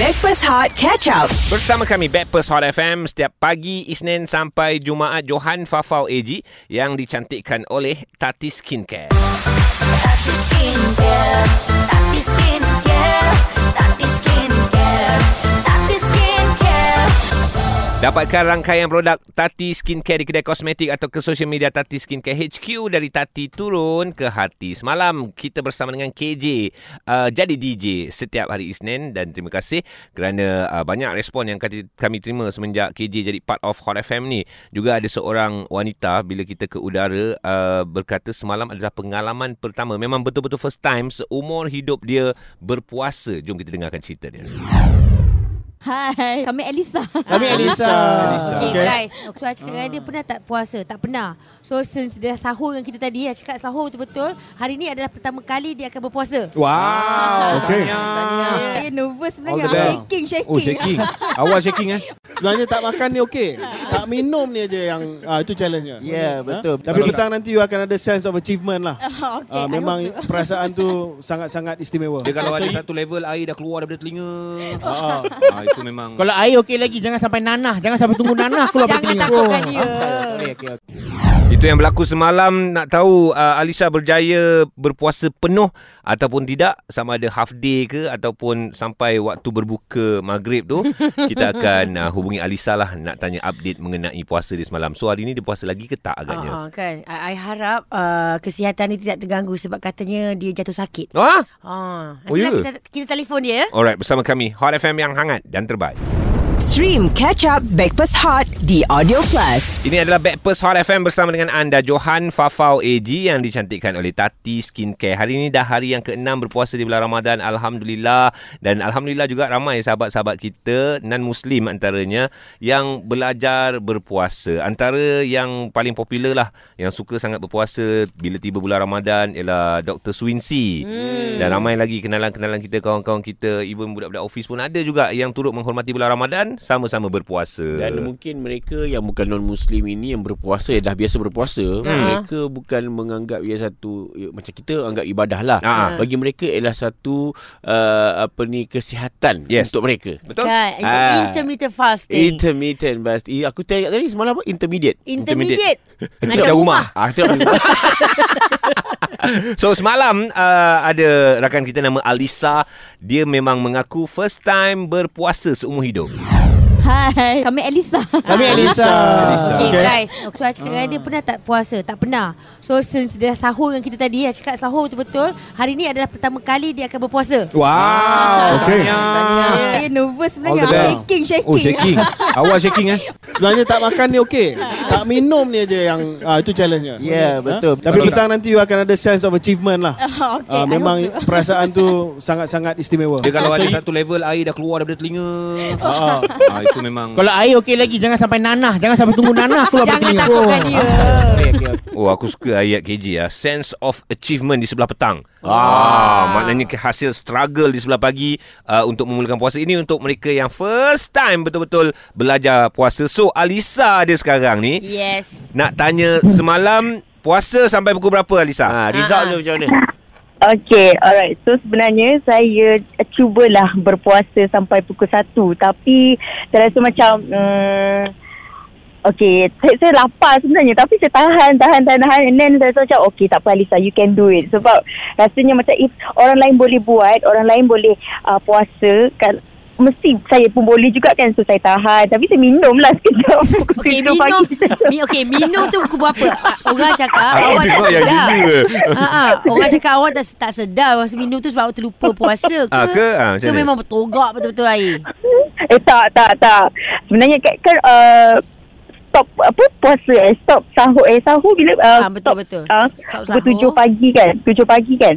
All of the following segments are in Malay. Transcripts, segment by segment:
Backpass Hot Catch Up. Bersama kami Backpast Hot FM setiap pagi Isnin sampai Jumaat Johan Fafau AG yang dicantikkan oleh Tati Skincare. Tati Skincare, Tati Skincare, Tati Skincare, Tati Skincare. Dapatkan rangkaian produk Tati Skincare di kedai kosmetik atau ke social media Tati Skincare HQ dari Tati turun ke hati. Semalam kita bersama dengan KJ uh, jadi DJ setiap hari Isnin dan terima kasih kerana uh, banyak respon yang kami, kami terima semenjak KJ jadi part of Hot FM ni. Juga ada seorang wanita bila kita ke udara uh, berkata semalam adalah pengalaman pertama. Memang betul-betul first time seumur hidup dia berpuasa. Jom kita dengarkan cerita dia. Hai, kami Elisa. Kami Elisa. Elisa. Okay, Okay. guys, aku cakap dengan dia pernah tak puasa? Tak pernah. So since dia sahur dengan kita tadi, dia cakap sahur betul-betul. Hari ni adalah pertama kali dia akan berpuasa. Wow. Okay. Saya nervous sebenarnya. Best. Shaking, shaking. Oh shaking Awal shaking eh Sebenarnya tak makan ni okey. Tak minum ni aja yang ah, itu challenge-nya. Ya, betul. Tapi petang nanti you akan ada sense of achievement lah. okay, Ah, I memang so. perasaan tu sangat-sangat istimewa. Dia kalau ada satu level Air dah keluar daripada telinga Ah, ah, Itu memang Kalau air okey lagi jangan sampai nanah, jangan sampai tunggu nanah keluar Jangan telinga. takutkan dia. Okey okey okey. Itu yang berlaku semalam nak tahu uh, Alisa berjaya berpuasa penuh ataupun tidak sama ada half day ke ataupun sampai waktu berbuka maghrib tu kita akan uh, hubungi Alisa lah nak tanya update mengenai puasa dia semalam. So hari ni dia puasa lagi ke tak agaknya? Uh, kan I, I harap uh, Kesihatan dia tidak terganggu Sebab katanya Dia jatuh sakit Ah, uh, Oh, ya? kita, kita telefon dia ya. alright bersama kami Hot FM yang hangat dan terbaik. Stream Catch Up Backpass Hot di Audio Plus. Ini adalah Backpast Hot FM bersama dengan anda Johan Fafau AG yang dicantikkan oleh Tati Skincare. Hari ini dah hari yang ke-6 berpuasa di bulan Ramadan. Alhamdulillah. Dan Alhamdulillah juga ramai sahabat-sahabat kita, non-Muslim antaranya, yang belajar berpuasa. Antara yang paling popular lah, yang suka sangat berpuasa bila tiba bulan Ramadan ialah Dr. Swincy. Hmm. Dan ramai lagi kenalan-kenalan kita, kawan-kawan kita, even budak-budak office pun ada juga yang turut menghormati bulan Ramadan, sama-sama berpuasa. Dan mungkin mereka yang bukan non-muslim ini yang berpuasa dah biasa berpuasa, Ha. mereka bukan menganggap ia satu macam kita anggap ibadah lah. Ha. Bagi mereka ialah satu uh, apa ni kesihatan Yes. untuk mereka. Betul? Kan Ah. intermittent fasting Intermittent bast. Eh, Aku tanya tadi semalam apa? Intermediate. Intermediate Macam rumah. Ah, itu So semalam uh, ada rakan kita nama Alisa Dia memang mengaku first time berpuasa seumur hidup Hai, kami Elisa. Kami Elisa. Okay, Okay. guys, aku cakap dengan dia pernah tak puasa? Tak pernah. So since dia sahur dengan kita tadi, dia cakap sahur betul-betul. Hari ni adalah pertama kali dia akan berpuasa. Wow Okay. Saya nervous sebenarnya. Shaking, shaking. Oh shaking Awal shaking eh Sebenarnya tak makan ni okey. Tak minum ni aja yang ah, itu challenge-nya. Ya, betul. Tapi petang nanti you akan ada sense of achievement lah. okay, Ah, I memang so. perasaan tu sangat-sangat istimewa. Dia kalau ada satu level Air dah keluar daripada telinga Ah, ah, Itu memang Kalau air okey lagi jangan sampai nanah, jangan sampai tunggu nanah keluar Jangan takutkan dia. Okey okey okey. Oh aku suka ayat KJ ya Sense of achievement di sebelah petang Ah. Maknanya ke- hasil struggle di sebelah pagi uh, Untuk memulakan puasa Ini untuk mereka yang first time betul-betul belajar puasa So Alisa dia sekarang ni Yes. Nak tanya semalam Puasa sampai pukul berapa Alisa? Ah, result dia macam mana? Okay, alright. So sebenarnya saya cubalah berpuasa sampai pukul 1. Tapi saya rasa macam... Um, okay, saya, saya lapar sebenarnya. Tapi saya tahan, tahan, tahan, tahan. And then saya rasa macam, okay tak apa Alisa, you can do it. Sebab rasanya macam if orang lain boleh buat, orang lain boleh uh, puasa, kan, mesti saya pun boleh juga kan. So saya tahan. Tapi saya minum lah sekejap. Okay, 7 minum. pagi. Mi, okay, minum tu pukul berapa? Orang cakap awak tak sedar. Ha, ha. Orang cakap awak tak, tak sedar masa minum tu sebab awak terlupa puasa ke? Ah, ke? Ah, macam ke mana? memang bertogak betul-betul air? Eh tak tak tak. Sebenarnya kan, kan uh, stop apa puasa eh stop sahur eh sahur bila uh, Ah, betul, stop, betul. Uh, Stop pukul sahur. tujuh pagi kan. Tujuh pagi kan.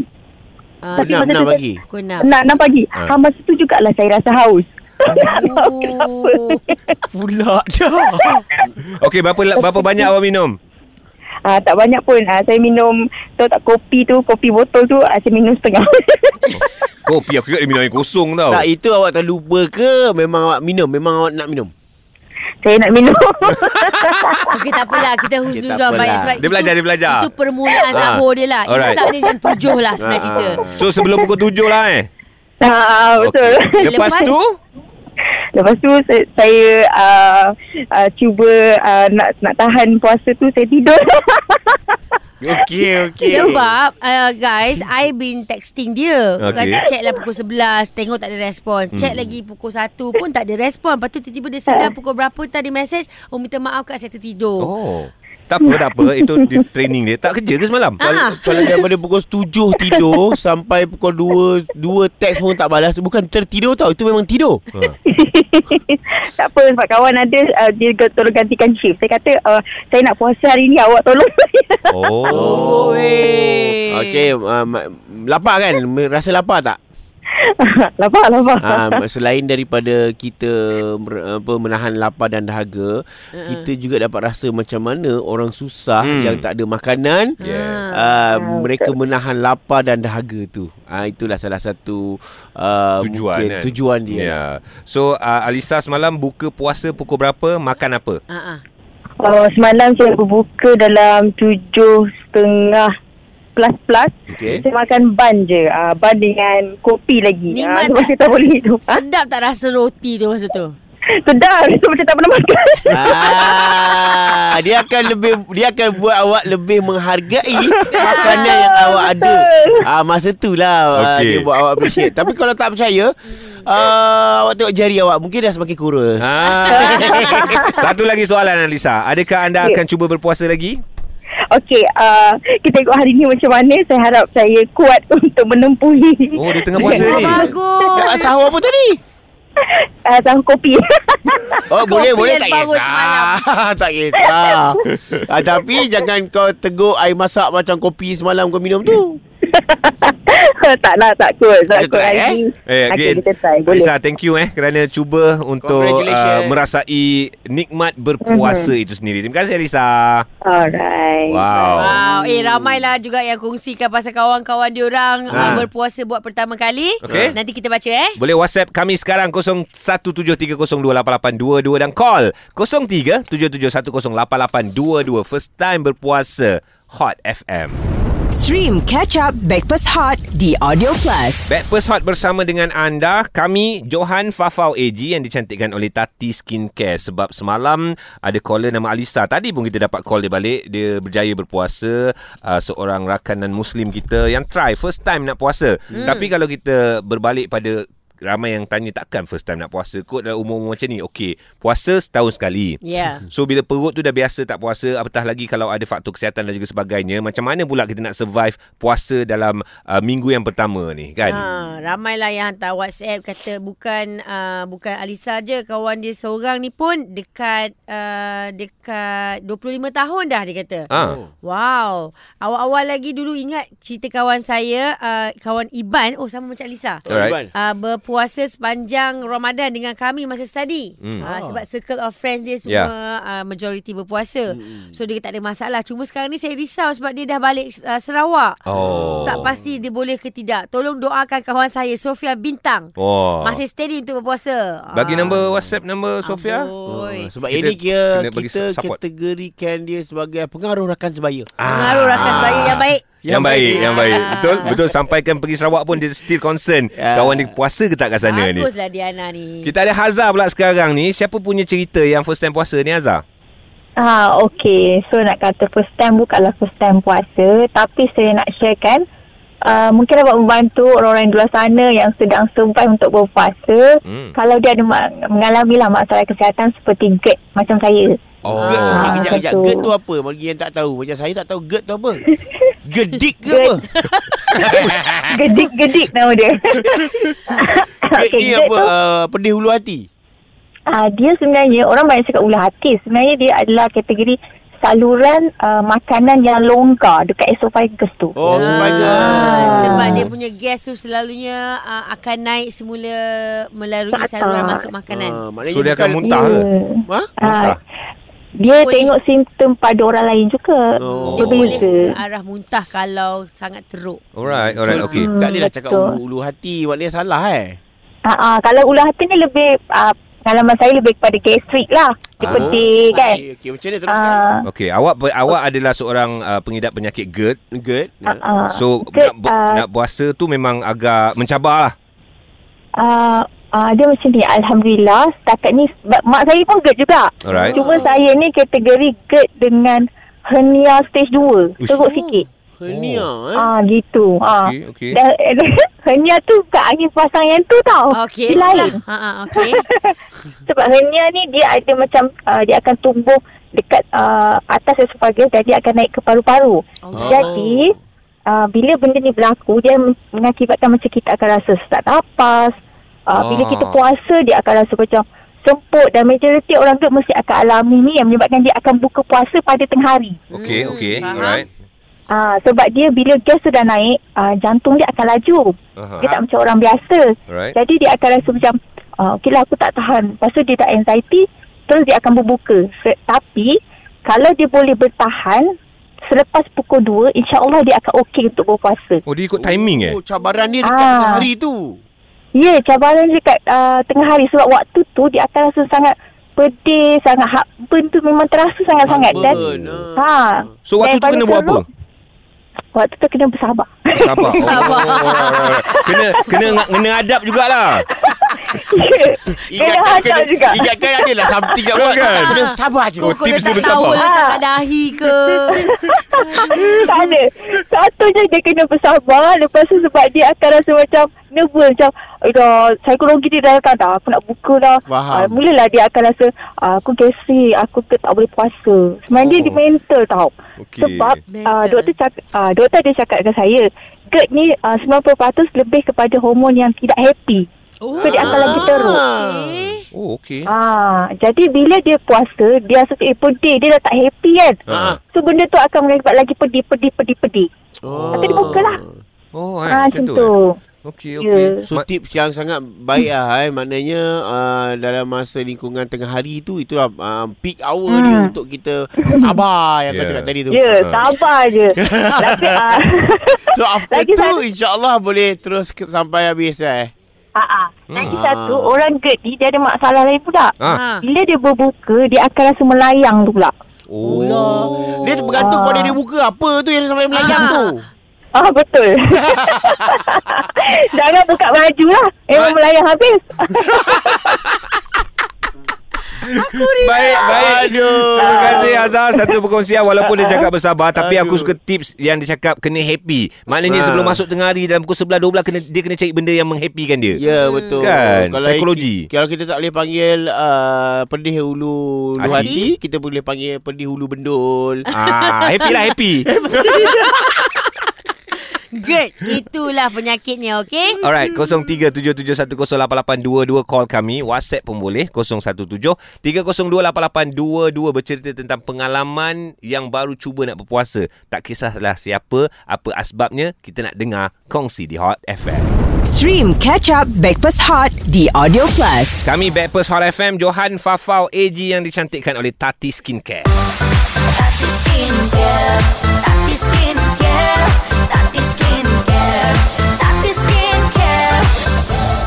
Ah, Tapi Enam, masa enam tu- pagi. pukul enam. Enam, pagi. Ah. Ha. masa tu jugalah saya rasa haus. Kenapa? Pula dah. Okey, berapa berapa banyak awak minum? Ah, tak banyak pun. Ah, saya minum tahu tak kopi tu, kopi botol tu ah, saya minum setengah. Kopi aku ingat dia minum air kosong tau. Tak itu awak terlupa ke memang awak minum? Memang awak nak minum? Saya nak minum. Okey tak apalah Kita husnuzon tak apalah. baik sebab Dia belajar, itu, dia belajar. Itu permulaan Ah. sahur dia lah Alright. Imsak dia jam tujuh lah senang Ah, cerita. So sebelum pukul tujuh lah eh. Ah, betul. Okey. Lepas Lepas- tu Lepas tu saya, saya uh, uh, cuba uh, nak nak tahan puasa tu saya tidur. Okey, okey. Sebab uh, guys I been texting dia okay. Check lah pukul 11 Tengok tak ada respon hmm. Check lagi pukul 1 pun tak ada respon Lepas tu tiba-tiba dia sedar Pukul berapa tadi message Oh minta maaf kak saya tertidur oh. Tak apa, tak apa. Itu di training dia. Tak kerja ke semalam? Ah. Kalau daripada pukul 7 tidur sampai pukul 2 2 teks pun tak balas bukan tertidur tau itu memang tidur. Tak apa sebab kawan ada uh, dia tolong gantikan shift. Saya kata uh, saya nak puasa hari ni awak tolong saya. Oh. Oh, weh. Okey, uh, lapar kan? Rasa lapar tak? lapar lapar. Ha, selain daripada kita apa menahan lapar dan dahaga, uh-uh. kita juga dapat rasa macam mana orang susah Hmm. yang tak ada makanan Yes. uh, mereka menahan lapar dan dahaga tu. Ah itulah salah satu uh, Tujuan mungkin kan? tujuan dia. Ya. So uh, Alisa semalam buka puasa pukul berapa? Makan apa? Ah, ah. Oh, semalam saya berbuka dalam tujuh setengah plus plus. Okey. Saya makan ban je. Uh, ban dengan kopi lagi. Nikmat Ah, sebab tak? saya tak boleh hidup. Ha? Sedap tak rasa roti tu masa tu Sedap. Itu macam tak pernah makan. Ah, dia akan lebih dia akan buat awak lebih menghargai makanan yang awak ada. Ah masa tu lah ah, Okey. dia buat awak appreciate. Tapi kalau tak percaya, ah, awak tengok jari awak mungkin dah semakin kurus. Ah. Satu lagi soalan Alisa. Adakah anda akan cuba berpuasa lagi? Okey, uh, kita tengok hari ni macam mana. Saya harap saya kuat untuk menempuhi. Oh, dia tengah puasa ni. bagus Dah sahur apa tadi? Uh, tahu kopi. Oh Kopi boleh boleh tak kisah. tak kisah. ah, tapi jangan kau teguk air masak macam kopi semalam kau minum tu. tak lah, takut. Kita Takut try, hari eh? Eh, again, try. Boleh. Alisa, thank you eh kerana cuba untuk Congratulations. uh, merasai nikmat berpuasa itu sendiri. Terima kasih Alisa. Alright. Wow. Wow, eh ramailah juga yang kongsikan pasal kawan-kawan diorang Ha. uh, berpuasa buat pertama kali. Okey. Nanti kita baca eh. Boleh WhatsApp kami sekarang 0173028822 dan call 0377108822 First time berpuasa Hot FM. Stream Catch Up Backpass Hot di Audio Plus. Backpast Hot bersama dengan anda Kami Johan Fafau AG Yang dicantikkan oleh Tati Skincare Sebab semalam Ada caller nama Alisa Tadi pun kita dapat call dia balik Dia berjaya berpuasa uh, Seorang rakanan Muslim kita Yang try First time nak puasa hmm. Tapi kalau kita Berbalik pada Ramai yang tanya takkan first time nak puasa Kot dalam umur-umur macam ni Okey Puasa setahun sekali Ya. So bila perut tu dah biasa tak puasa Apatah lagi kalau ada faktor kesihatan dan juga sebagainya Macam mana pula kita nak survive puasa dalam uh, minggu yang pertama ni kan Ha, ramailah yang hantar WhatsApp kata bukan uh, bukan Alisa je kawan dia seorang ni pun dekat uh, dekat 25 tahun dah dia kata. Ah. Wow. Awal-awal lagi dulu ingat cerita kawan saya uh, kawan Iban oh sama macam Alisa. Alright. Uh, berpuasa sepanjang Ramadan dengan kami masa study. Hmm. Uh, sebab circle of friends dia semua yeah. uh, majority berpuasa. So dia tak ada masalah. Cuma sekarang ni saya risau sebab dia dah balik uh, Sarawak. Oh. Tak pasti dia boleh ke tidak. Tolong doakan kawan saya Sofia Bintang. Oh. Masih steady untuk berpuasa. Bagi Ah. nombor WhatsApp nombor Sofia. Ah, sebab Kita ini kira kita support. kategorikan dia sebagai pengaruh rakan sebaya. Pengaruh rakan sebaya yang baik. Yang baik, yang baik. Ah. Betul, betul sampaikan pergi Sarawak pun dia still concern. Ya. Kawan dia puasa ke tak kat sana ni. Baguslah Diana ni. Kita ada Hazar pula sekarang ni. Siapa punya cerita yang first time puasa ni Hazar? Ah, okay. So nak kata first time bukanlah first time puasa. Tapi saya nak sharekan. Uh, mungkin dapat membantu orang-orang di luar sana yang sedang survive untuk berpuasa. Hmm. Kalau dia ada ma- mengalami lah masalah kesihatan seperti GERD macam saya. Oh. GERD. Ah, kejap, kejap. GERD tu apa? Bagi yang tak tahu. Macam saya tak tahu GERD tu apa. Gedik ke apa? Gedik-gedik nama dia. GERD ni GERD apa? tu, Uh, pedih hulu hati. ah, dia sebenarnya, orang banyak cakap ulah hati. Sebenarnya dia adalah kategori saluran uh, makanan yang longgar dekat esophagus tu. Oh, supaya. Ah, sebab dia punya gas tu selalunya uh, akan naik semula melalui saluran masuk makanan. Ah, maknanya So dia akan muntah ke? Ha? Ah, Muntah. Dia Boleh. tengok simptom pada orang lain juga. Oh. Dia boleh ke arah muntah kalau sangat teruk. Alright, alright, So, okay. Hmm, Tak bolehlah cakap betul. ulu, ulu hati. Maknanya salah eh. Ah, ah, kalau ulah hati ni lebih uh, pengalaman saya lebih kepada gastrik lah. Dia Ah. pedih kan. Okey, okey. Macam mana teruskan? Ah, Okey, awak awak adalah seorang uh, pengidap penyakit GERD. GERD. ah, ah. So GERD, nak, bu- ah, nak puasa tu memang agak mencabar lah. uh, uh, dia macam ni Alhamdulillah setakat ni sebab mak saya pun GERD juga Alright. cuma saya ni kategori GERD dengan hernia stage 2 Ush. teruk sikit Hernia eh. Ah gitu. Ah. Okey, okey. Dan hernia tu bukan angin pasang yang tu tau. Okey. Dia lain. Ha ah, okey. Sebab hernia ni dia ada macam uh, dia akan tumbuh dekat uh, atas esophagus dan dia akan naik ke paru-paru. Oh. Jadi uh, bila benda ni berlaku dia men- mengakibatkan macam kita akan rasa sesak nafas. Uh, Bila Ah. kita puasa dia akan rasa macam semput dan majoriti orang tu mesti akan alami ni yang menyebabkan dia akan buka puasa pada tengah hari. Okey, Hmm, okey. Alright. Ah, sebab dia bila gas tu dah naik, ah, jantung dia akan laju. Aha. Dia tak macam orang biasa. Alright. Jadi dia akan rasa macam, ah, okey lah aku tak tahan. Lepas tu dia tak anxiety, terus dia akan berbuka. Se- tapi, kalau dia boleh bertahan, selepas pukul 2, insyaAllah dia akan okey untuk berpuasa. Oh, dia ikut timing eh? Oh, cabaran dia dekat Ah. tengah hari tu. Ya, yeah, cabaran dia kat uh, tengah hari. Sebab waktu tu dia akan rasa sangat pedih, sangat heartburn tu memang terasa sangat-sangat. Dan, Heartburn, ha, So, waktu tu kena buat apa? Waktu tu kena bersabar. Sabar. Sabar. Oh, alright, alright. kena kena kena adab jugalah. Kena hadap juga. Ingatkan ada lah something kat buat. Kan? Kena sabar je. Oh, Kau tips dia letak bersabar. towel letak kat dahi ke? tak ada. Satu je dia kena bersabar. Lepas tu sebab dia akan rasa macam nervous. Macam, dah, psikologi dia dah datang dah. Aku nak buka dah. Faham. Ah, mulalah dia akan rasa, ah, aku gastrik, aku ke tak boleh puasa. Sebenarnya Oh. dia mental tau. Okey. Sebab Mental. ah, doktor cakap, ah, doktor dia cakap dengan saya, GERD ni ah, 90% lebih kepada hormon yang tidak happy. Oh. So dia akan lagi teruk. Okey. Oh, okey. Ah, jadi bila dia puasa, dia rasa eh pedih, dia dah tak happy kan. Ha. So benda tu akan mengakibat lagi pedih, pedih, pedih, pedih. Oh. Tu dia buka lah. Oh, eh, Ah, macam macam tu. tu. eh? Okey, Ya. okey. So tips yang sangat baik lah eh. Maknanya uh, dalam masa lingkungan tengah hari tu Itulah uh, peak hour Hmm. dia Untuk kita sabar Yang kau Yeah. cakap tadi tu Ya, Ah. sabar je. Tapi, ah, So after Lagi tu satu- InsyaAllah boleh terus ke, sampai habis eh ah, ah. Lagi Hmm. satu, orang GERD ni dia ada masalah lain pula. Ah. Ha. Bila dia berbuka, dia akan rasa melayang tu pula. Oh. Dia bergantung Ah. pada dia buka Apa tu yang sampai melayang Ah. tu Ah, betul. Jangan buka baju lah. Memang melayang habis. Baik, baik. Aduh. Terima kasih Azhar satu perkongsian walaupun dia cakap bersabar tapi aku Aduh. suka tips yang dia cakap kena happy. Maknanya Ha. sebelum masuk tengah hari dalam pukul 11 12 kena dia kena cari benda yang menghappykan dia. Ya betul Kan? Psikologi. ki- Kalau kita tak boleh panggil uh, Pedih hulu Ulu Hati. hati Kita boleh panggil Pedih hulu bendul Ah, happy lah happy. GERD. Itulah penyakitnya, okey? Alright, 0377108822 call kami, WhatsApp pun boleh 017-302-8822 bercerita tentang pengalaman yang baru cuba nak berpuasa. Tak kisahlah siapa, apa asbabnya, kita nak dengar kongsi di Hot FM. Stream Catch Up Backpass Hot di Audio Plus. Kami Backpers Hot FM, Johan Fafau AG yang dicantikkan oleh Tati Skincare. Tati Skincare, Tati Skincare, Tati Skincare, Tati Skincare.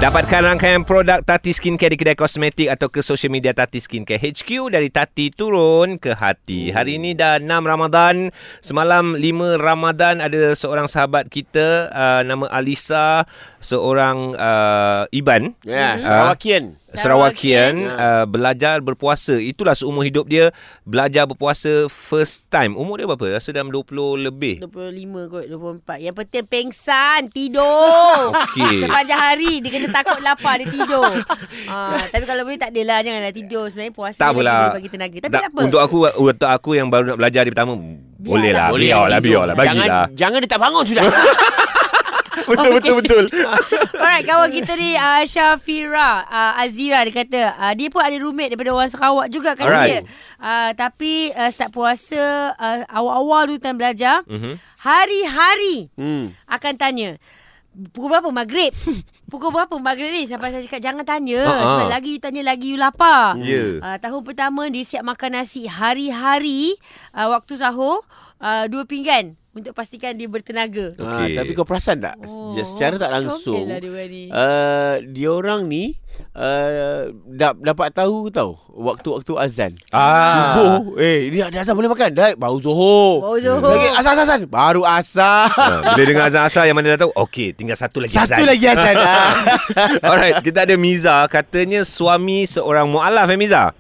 Dapatkan rangkaian produk Tati Skincare di kedai kosmetik atau ke social media Tati Skincare HQ dari Tati turun ke hati. Hari ini dah 6 Ramadan. Semalam 5 Ramadan ada seorang sahabat kita uh, nama Alisa, seorang uh, Iban. Ya Mhm. Sarawakian Serawakian Sarawakian. uh, belajar berpuasa. Itulah seumur hidup dia belajar berpuasa first time. Umur dia berapa? Rasa dalam 20 lebih. 25 kot, 24. Yang penting pengsan, tidur. Okey. Sepanjang hari dia kena takut lapar, dia tidur. ha, tapi kalau boleh tak adalah, janganlah tidur. Sebenarnya puasa Tak apalah. boleh bagi tenaga. Tapi Tak, tak, apa. Untuk aku untuk aku yang baru nak belajar hari pertama boleh lah. Boleh Biarlah, tidur. biarlah. Jangan Bagilah. Jangan dia tak bangun sudah betul, betul, betul. Alright, kawan kita ni uh, Syafira uh, Azira dia kata uh, dia pun ada roommate daripada orang Sarawak juga Alright. dia. Uh, tapi uh, start puasa uh, awal-awal dulu time belajar, Mhm. hari-hari hmm. akan tanya Pukul berapa maghrib? Pukul berapa maghrib ni? Sampai saya cakap jangan tanya. Ha. Sebab lagi you tanya lagi you lapar. Ya. Uh, tahun pertama dia siap makan nasi hari-hari uh, waktu sahur uh, dua pinggan. Untuk pastikan dia bertenaga. Okay. Okey. tapi kau perasan tak? Oh, secara tak langsung. Lah dia orang ni. Uh, dia orang ni uh, da- dapat tahu tau waktu-waktu azan. Ah. Subuh, eh ni ada azan boleh makan. Dah baru Zuhur. Baru Zuhur. Lagi asal asal baru asal. Ha, bila dengar azan asal yang mana dah tahu, okey, tinggal satu lagi azan. Satu lagi azan. ah. Alright, kita ada Miza. Katanya suami seorang mu'alaf eh Miza?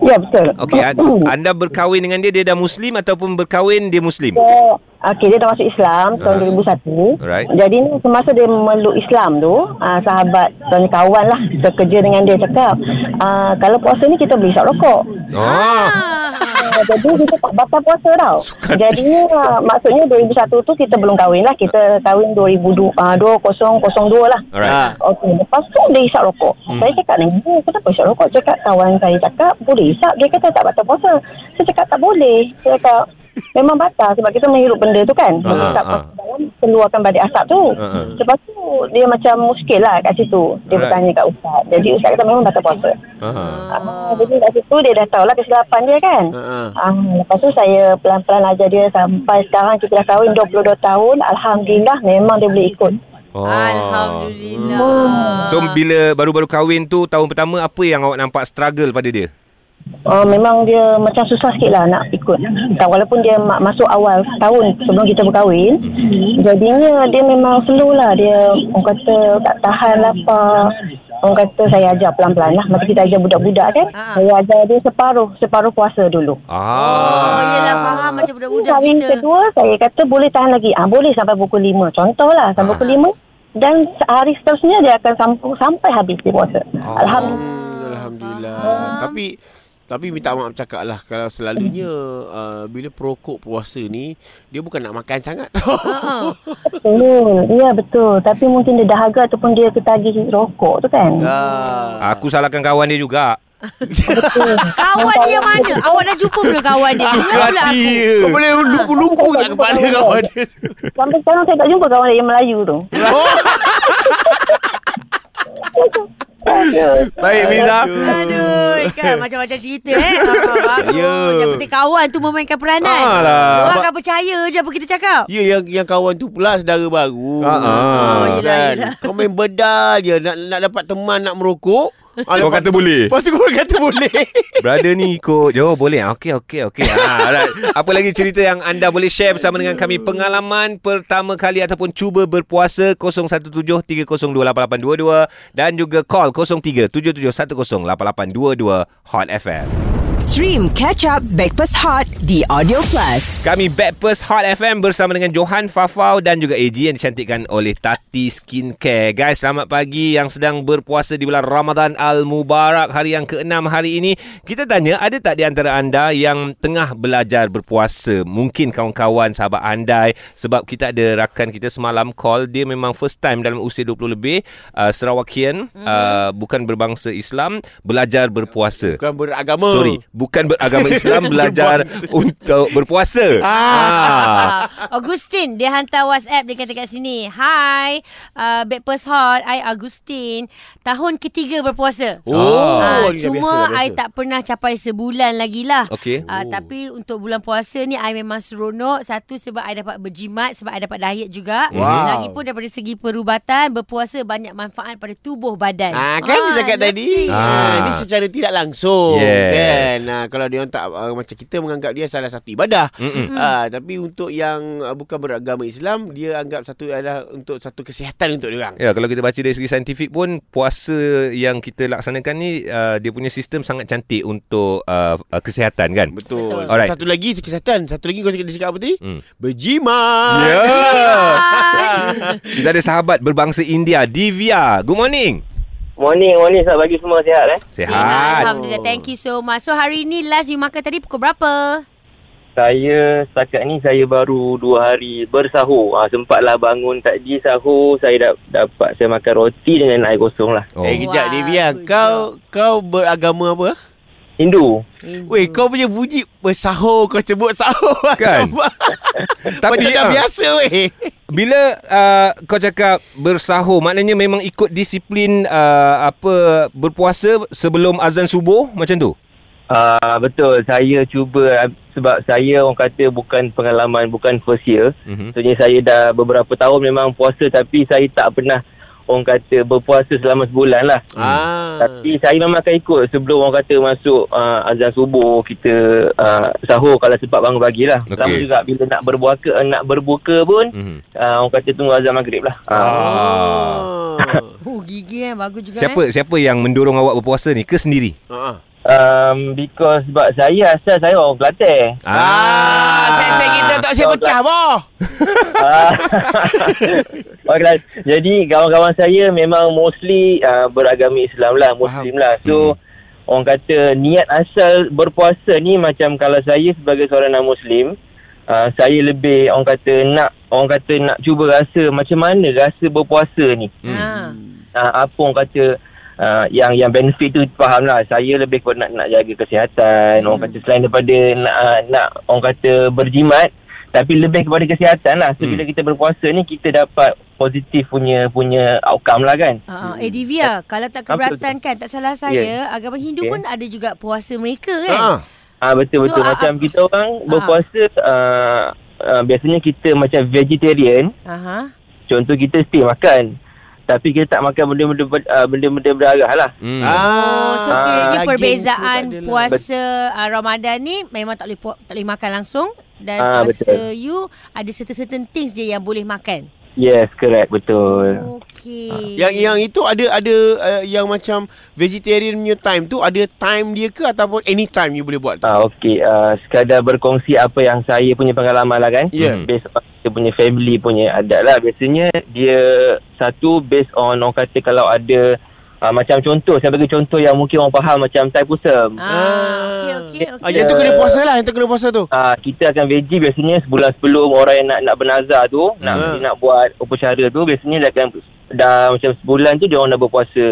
Ya, betul. Okey, an- anda berkahwin dengan dia, dia dah Muslim ataupun berkahwin dia Muslim? So, Okey, dia dah masuk Islam tahun Ah. 2001. Alright. Jadi ni semasa dia memeluk Islam tu, uh, sahabat dan kawan lah kita kerja dengan dia cakap, uh, kalau puasa ni kita boleh isap rokok. Oh. Ah. Uh, jadi dia cakap batal puasa tau. Jadinya uh, maksudnya 2001 tu kita belum kahwin lah. Kita kahwin 2002, uh, 2002 lah. Alright. Ah. Okey, lepas tu dia isap rokok. Hmm. Saya cakap dengan dia, kenapa isap rokok? Cakap kawan saya cakap, boleh isap. Dia kata tak batal puasa. Saya cakap tak boleh. Saya cakap, memang batal sebab kita menghirup benda tu kan. Ah, Uh, isap uh, dalam keluarkan badik asap tu. Ah, ah. Lepas tu dia macam muskil lah kat situ. Dia Alright. bertanya kat ustaz. Jadi ustaz kata memang batal puasa. Aha. Ah, jadi kat situ dia dah tahu lah kesilapan dia kan. Ah, ah. Ah, lepas tu saya pelan-pelan ajar dia sampai sekarang kita dah kahwin 22 tahun. Alhamdulillah memang dia boleh ikut. Oh. Alhamdulillah. So bila baru-baru kahwin tu tahun pertama apa yang awak nampak struggle pada dia? Uh, memang dia macam susah sikit lah nak ikut. Tak, walaupun dia ma- masuk awal tahun sebelum kita berkahwin, jadinya dia memang slow lah. Dia orang kata tak tahan lapar. Orang kata saya ajar pelan-pelan lah. Macam kita ajar budak-budak kan. Ha. Saya ajar dia separuh, separuh puasa dulu. Oh, Ah. yelah faham macam budak-budak Hari kita. kedua saya kata boleh tahan lagi. Ah boleh sampai pukul 5. Contohlah sampai Ah. pukul 5 dan hari seterusnya dia akan sambung sampai habis dia puasa. Ah. Alhamdulillah. Alhamdulillah. Tapi tapi minta maaf cakap lah kalau selalunya uh, bila perokok puasa ni dia bukan nak makan sangat. Ha. Betul. Ya betul. Tapi mungkin dia dahaga ataupun dia ketagih rokok tu kan. Ah. Aku salahkan kawan dia juga. Kawan dia mana? Awak dah jumpa belum kawan dia? Dengar pula aku. Kau boleh luku-luku tak kepala kawan dia. Sampai sekarang saya tak jumpa kawan dia yang Melayu tu. Baik Miza. Aduh, kan macam-macam cerita eh. Ah, bagus. Ya. Yang penting kawan tu memainkan peranan. Alah. Orang akan percaya je apa kita cakap. Ya yang yang kawan tu pula saudara baru. Ah, ah. Oh, yelah, kan. yelah. Kau main bedal je nak nak dapat teman nak merokok. Ah, Kau kata boleh? Lepas tu kau kata boleh. Brother ni ikut Oh boleh Okey okey okey ha, alright. Apa lagi cerita yang anda boleh share Bersama dengan kami Pengalaman pertama kali Ataupun cuba berpuasa 017-302-8822 Dan juga call 03-7710-8822 Hot FM Stream Catch Up Backpass Hot di Audio Plus. Kami Backpast Hot FM bersama dengan Johan Fafau dan juga AG yang dicantikkan oleh Tati Skincare. Guys, selamat pagi yang sedang berpuasa di bulan Ramadan Al-Mubarak hari yang ke-6 hari ini. Kita tanya, ada tak di antara anda yang tengah belajar berpuasa? Mungkin kawan-kawan, sahabat andai sebab kita ada rakan kita semalam call, dia memang first time dalam usia 20 lebih, uh, Serawakian, mm-hmm. uh, bukan berbangsa Islam, belajar berpuasa. Bukan beragama. Sorry, bukan beragama Islam belajar untuk berpuasa. Ah. Ah, Agustin dia hantar WhatsApp dia kata kat sini. Hi, uh, Backpast Hot, I Agustin. Tahun ketiga berpuasa. Oh, Ah, dah cuma biasa, dah I biasa. tak pernah capai sebulan lagi lah. Okey. Ah, Oh. Tapi untuk bulan puasa ni I memang seronok. Satu sebab I dapat berjimat, sebab I dapat diet juga. Wow. Lagipun daripada segi perubatan, berpuasa banyak manfaat pada tubuh badan. Ah kan dia cakap tadi. Ah. Ah. ni secara tidak langsung Yes. kan. Ah, kalau dia orang tak uh, macam kita menganggap dia salah satu ibadah. Mm-mm. Ah tapi untuk yang uh, bukan beragama Islam dia anggap satu adalah untuk satu kesihatan untuk dia orang. Ya, kalau kita baca dari segi saintifik pun puasa yang kita laksanakan ni uh, dia punya sistem sangat cantik untuk uh, uh, kesihatan kan. Betul. Betul. Alright. Satu lagi kesihatan. Satu lagi kau cakap, dia cakap apa tadi? Hmm. Berjimat. Ya. Hai. kita ada sahabat berbangsa India, Divya. Good morning. Morning, morning. Selamat pagi semua sihat eh. Sihat. Alhamdulillah. Thank you so much. So hari ni last you makan tadi pukul berapa? Saya setakat ni saya baru dua hari bersahur. Ha, sempatlah bangun tadi sahur. Saya dah, dapat saya makan roti dengan air kosong lah. Oh. Eh kejap Wah, Divya, kau kau beragama apa? Hindu. Weh, kau punya bunyi bersahur kau sebut sahur Kan? Tapi, macam dah ah, biasa weh. Bila uh, kau cakap bersahur, maknanya memang ikut disiplin uh, apa berpuasa sebelum azan subuh macam tu? Uh, betul, saya cuba sebab saya orang kata bukan pengalaman, bukan first year. Mhm. Maksudnya saya dah beberapa tahun memang puasa tapi saya tak pernah orang kata berpuasa selama sebulan lah. Ah. Tapi saya memang akan ikut sebelum orang kata masuk uh, azan subuh kita uh, sahur kalau sempat bangun pagi lah. Okey. Sama juga bila nak berbuka uh, nak berbuka pun Mhm. uh, orang kata tunggu azan maghrib lah. Ah. Oh, gigi eh. Bagus juga Siapa eh. siapa yang mendorong awak berpuasa ni ke sendiri? Ah. Um, because sebab saya asal saya orang Kelantan. Ah, saya saya kita tak saya pecah boh. Ah. okay, jadi kawan-kawan saya memang mostly uh, beragama Islam lah, Muslim lah. So Hmm. orang kata niat asal berpuasa ni macam kalau saya sebagai seorang non-Muslim, uh, saya lebih orang kata nak orang kata nak cuba rasa macam mana rasa berpuasa ni. Hmm. Uh, apa orang kata uh, yang yang benefit tu faham lah. Saya lebih kepada nak nak jaga kesihatan. Orang kata selain daripada nak uh, nak orang kata berjimat tapi lebih kepada kesihatan lah. So, Hmm. bila kita berpuasa ni kita dapat positif punya punya outcome lah kan. Uh, eh Divya, kalau tak keberatan kan, tak salah saya, agama Hindu Okay. pun ada juga puasa mereka kan? Ah. Ah betul So, betul ah, macam ah, kita orang ah. berpuasa uh, uh, biasanya kita macam vegetarian. Aha. Contoh kita still makan. Tapi kita tak makan benda-benda uh, benda-benda berdarah lah. Hmm. Oh, so Ah, kiranya daging perbezaan lah. puasa uh, Ramadan ni memang tak boleh tak boleh makan langsung dan Ah, puasa you ada certain-certain things je yang boleh makan. Yes, correct. Betul. Okey. Yang yang itu ada ada uh, yang macam vegetarian punya time tu ada time dia ke ataupun anytime you boleh buat? Ah okey, uh, sekadar berkongsi apa yang saya punya pengalaman lah kan. Ya. Hmm. Based on kita punya family punya adat lah. Biasanya dia satu based on orang kata kalau ada uh, macam contoh, saya bagi contoh yang mungkin orang faham macam tai pusam. Ah, okey okey Ah, okey. yang tu kena puasa lah, yang tu kena puasa tu. Ah kita akan veggie biasanya sebulan sebelum orang yang nak nak bernazar tu, nak Hmm. nak buat upacara tu biasanya dia akan dah macam sebulan tu dia orang dah berpuasa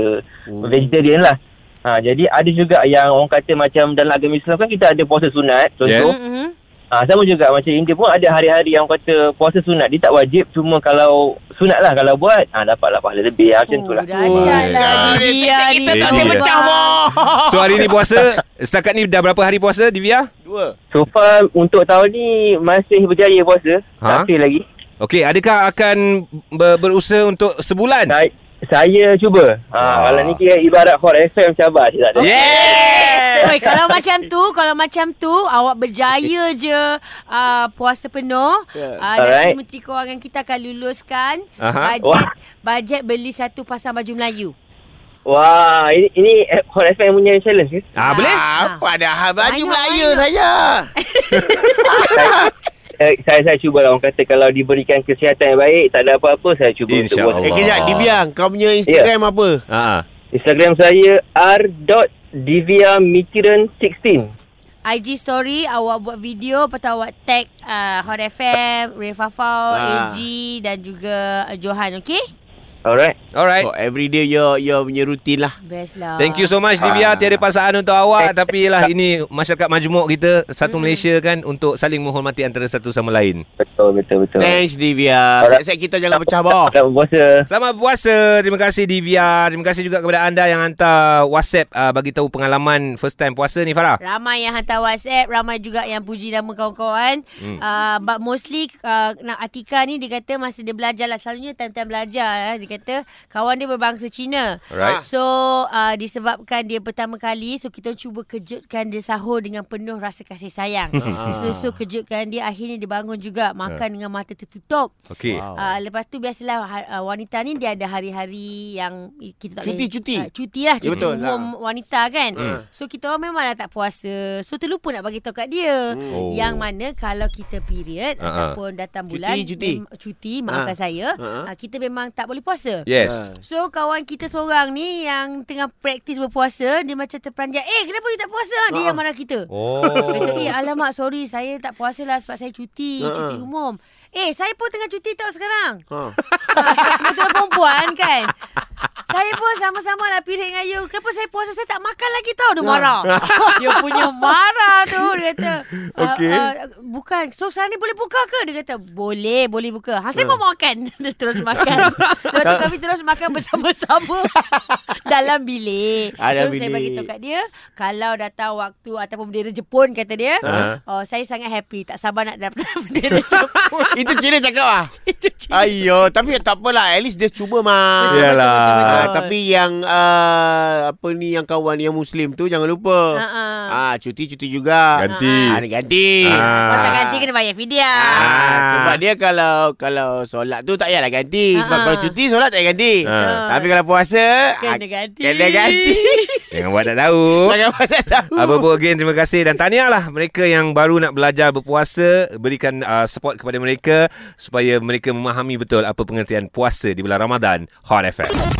Oh. vegetarian lah. Ha, jadi ada juga yang orang kata macam dalam agama Islam kan kita ada puasa sunat contoh. Yes. Mhm. Ah sama juga macam India pun ada hari-hari yang kata puasa sunat. Dia tak wajib cuma kalau sunat lah kalau buat ah dapatlah pahala lebih ah, macam tu lah. Oh, lah Ah, Divya ni. Kita tak saya Divya. pecah. So hari ni puasa Setakat ni dah berapa hari puasa Divya? Dua. So far untuk tahun ni masih berjaya puasa. Ha? Tak lagi. Okey, adakah akan ber- berusaha untuk sebulan? Saya, saya cuba. Ha, Ah. kalau ni kira ibarat Hot FM cabar je tak ada. Yeah! Oi, kalau macam tu, kalau macam tu awak berjaya je uh, puasa penuh, Yeah. uh, nanti Alright. Menteri Kewangan kita akan luluskan Aha. bajet Wah. bajet beli satu pasang baju Melayu. Wah, ini, ini Hot FM punya challenge ke? Ah, boleh? Apa dah baju Banyak, Melayu saya. saya, eh, saya, saya cuba lah. Orang kata kalau diberikan kesihatan yang baik, tak ada apa-apa, saya cuba untuk InsyaAllah. buat. Eh kejap. Dibiang, kau punya Instagram apa? Ha. Instagram saya r.diviamikiran16. IG story awak buat video lepas tu awak tag uh, Hot FM, Ray Fafau, Ah. AG dan juga uh, Johan, okey? Alright. Alright. Oh, every day your your punya rutin lah. Best lah. Thank you so much Divya Tiada paksaan untuk awak Tapi lah ini Masyarakat majmuk kita Satu Malaysia kan Untuk saling menghormati Antara satu sama lain Betul, betul, betul. Thanks Divya. Set-set kita jangan pecah boh. Selamat berpuasa. Selamat berpuasa Terima kasih Divya Terima kasih juga kepada anda Yang hantar WhatsApp uh, Bagi tahu pengalaman First time puasa ni Farah Ramai yang hantar WhatsApp, ramai juga yang puji nama kawan-kawan. Hmm. Uh, but mostly uh, nak Atika ni dia kata masa dia belajar lah selalunya time-time belajar eh, dia kata kawan dia berbangsa Cina. Alright. So uh, disebabkan dia pertama kali so kita cuba kejutkan dia sahur dengan penuh rasa kasih sayang. so so kejutkan dia akhirnya dia bangun juga makan dengan mata tertutup. Okey Wow. Uh, lepas tu biasalah uh, wanita ni dia ada hari-hari yang kita tak Cuti, boleh cuti. Uh, cuti lah Ya, cuti betul umum wanita kan. Hmm. So kita orang memanglah tak puasa. So terlupa nak bagi tahu kat dia. Oh. Yang mana kalau kita period ha. ataupun datang bulan Cuti, cuti. mem- cuti maafkan Ha. saya, ha. uh, kita memang tak boleh puasa. Yes Ah. So kawan kita seorang ni yang tengah praktis berpuasa, dia macam terperanjat, "Eh, kenapa you tak puasa?" Dia Ha. yang marah kita. Oh Kata, eh alamak sorry saya tak puasa lah sebab saya cuti, Ha. cuti umum. Eh, saya pun tengah cuti tau sekarang. Ha. Kebetulan perempuan kan. Saya pun sama-sama nak pilih dengan you. Kenapa saya puasa saya tak makan lagi tau. Dia marah. dia punya marah tu. Dia kata. Okey. Uh, uh, bukan. So sekarang ni boleh buka ke? Dia kata. Boleh. Boleh buka. Ha, saya mau makan. dia terus makan. Lepas tu kami terus makan bersama-sama. dalam bilik. Ah, dalam so saya bilik. bagi tahu kat dia. Kalau datang waktu ataupun bendera Jepun kata dia. Ah. Oh, saya sangat happy. Tak sabar nak dapat bendera Jepun. Itu Cina cakap ah. Itu cina. Ayo, tapi tak apalah. At least dia cuba mah. Yalah. Betul. Ah, tapi yang uh, apa ni yang kawan yang muslim tu jangan lupa. Ha. Ah, cuti-cuti juga. Ganti. Ah, dia ganti. Ah. Kalau tak ganti kena bayar fidyah. Ah, sebab dia kalau kalau solat tu tak payahlah ganti. Sebab Ah. kalau cuti solat tak payah ganti. Ah. Tapi kalau puasa Kena ah, ganti. Kena ganti. Jangan buat tak tahu. Jangan buat tak tahu. Apa pun again terima kasih dan tahniahlah mereka yang baru nak belajar berpuasa berikan uh, support kepada mereka supaya mereka memahami betul apa pengertian puasa di bulan Ramadan Hot FM.